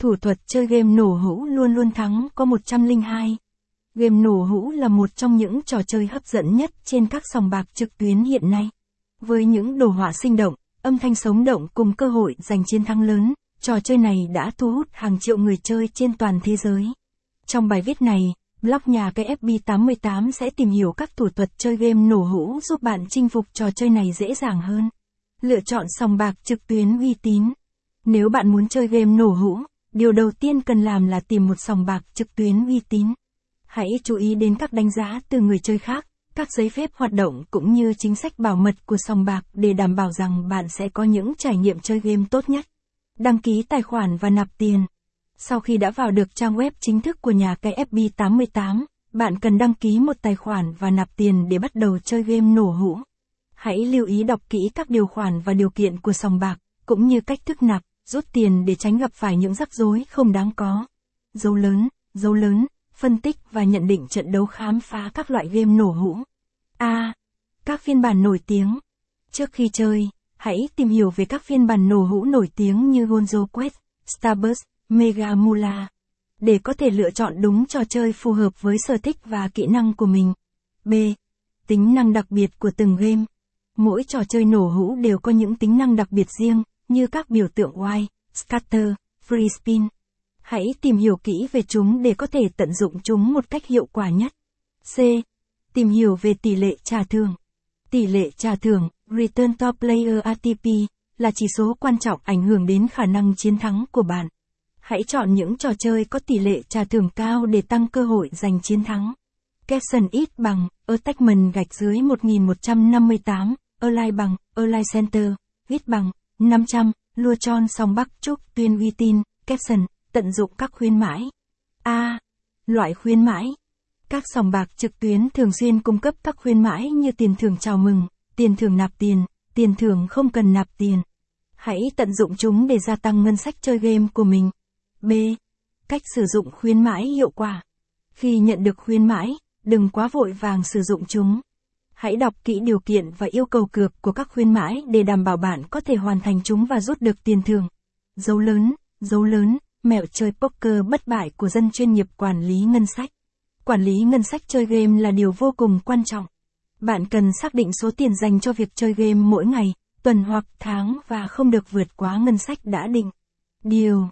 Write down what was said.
Thủ thuật chơi game nổ hũ luôn luôn thắng có 102. Game nổ hũ là một trong những trò chơi hấp dẫn nhất trên các sòng bạc trực tuyến hiện nay. Với những đồ họa sinh động, âm thanh sống động cùng cơ hội giành chiến thắng lớn, trò chơi này đã thu hút hàng triệu người chơi trên toàn thế giới. Trong bài viết này, blog nhà cái FB88 sẽ tìm hiểu các thủ thuật chơi game nổ hũ giúp bạn chinh phục trò chơi này dễ dàng hơn. Lựa chọn sòng bạc trực tuyến uy tín. Nếu bạn muốn chơi game nổ hũ, điều đầu tiên cần làm là tìm một sòng bạc trực tuyến uy tín. Hãy chú ý đến các đánh giá từ người chơi khác, các giấy phép hoạt động cũng như chính sách bảo mật của sòng bạc để đảm bảo rằng bạn sẽ có những trải nghiệm chơi game tốt nhất. Đăng ký tài khoản và nạp tiền. Sau khi đã vào được trang web chính thức của nhà cái FB88, bạn cần đăng ký một tài khoản và nạp tiền để bắt đầu chơi game nổ hũ. Hãy lưu ý đọc kỹ các điều khoản và điều kiện của sòng bạc, cũng như cách thức nạp, rút tiền để tránh gặp phải những rắc rối không đáng có. Dấu lớn, dấu lớn, phân tích và nhận định trận đấu khám phá các loại game nổ hũ. A. các phiên bản nổi tiếng. Trước khi chơi, hãy tìm hiểu về các phiên bản nổ hũ nổi tiếng như Gonzo Quest, Starburst, Mega Mula. Để có thể lựa chọn đúng trò chơi phù hợp với sở thích và kỹ năng của mình. B. Tính năng đặc biệt của từng game. Mỗi trò chơi nổ hũ đều có những tính năng đặc biệt riêng, như các biểu tượng Y, scatter, free spin. Hãy tìm hiểu kỹ về chúng để có thể tận dụng chúng một cách hiệu quả nhất. C. Tìm hiểu về tỷ lệ trả thưởng. Tỷ lệ trả thưởng, Return to Player ATP, là chỉ số quan trọng ảnh hưởng đến khả năng chiến thắng của bạn. Hãy chọn những trò chơi có tỷ lệ trả thưởng cao để tăng cơ hội giành chiến thắng. Capson ít bằng, Attachment gạch dưới 1158, Align bằng, Align Center, ít bằng, 500, Lua Tròn song Bắc Trúc tuyên uy tin, caption, tận dụng các khuyến mãi. A. Loại khuyến mãi. Các sòng bạc trực tuyến thường xuyên cung cấp các khuyến mãi như tiền thưởng chào mừng, tiền thưởng nạp tiền, tiền thưởng không cần nạp tiền. Hãy tận dụng chúng để gia tăng ngân sách chơi game của mình. B. Cách sử dụng khuyến mãi hiệu quả. Khi nhận được khuyến mãi, đừng quá vội vàng sử dụng chúng. Hãy đọc kỹ điều kiện và yêu cầu cược của các khuyến mãi để đảm bảo bạn có thể hoàn thành chúng và rút được tiền thưởng. Dấu lớn, dấu lớn, mẹo chơi poker bất bại của dân chuyên nghiệp quản lý ngân sách. Quản lý ngân sách chơi game là điều vô cùng quan trọng. Bạn cần xác định số tiền dành cho việc chơi game mỗi ngày, tuần hoặc tháng và không được vượt quá ngân sách đã định. Điều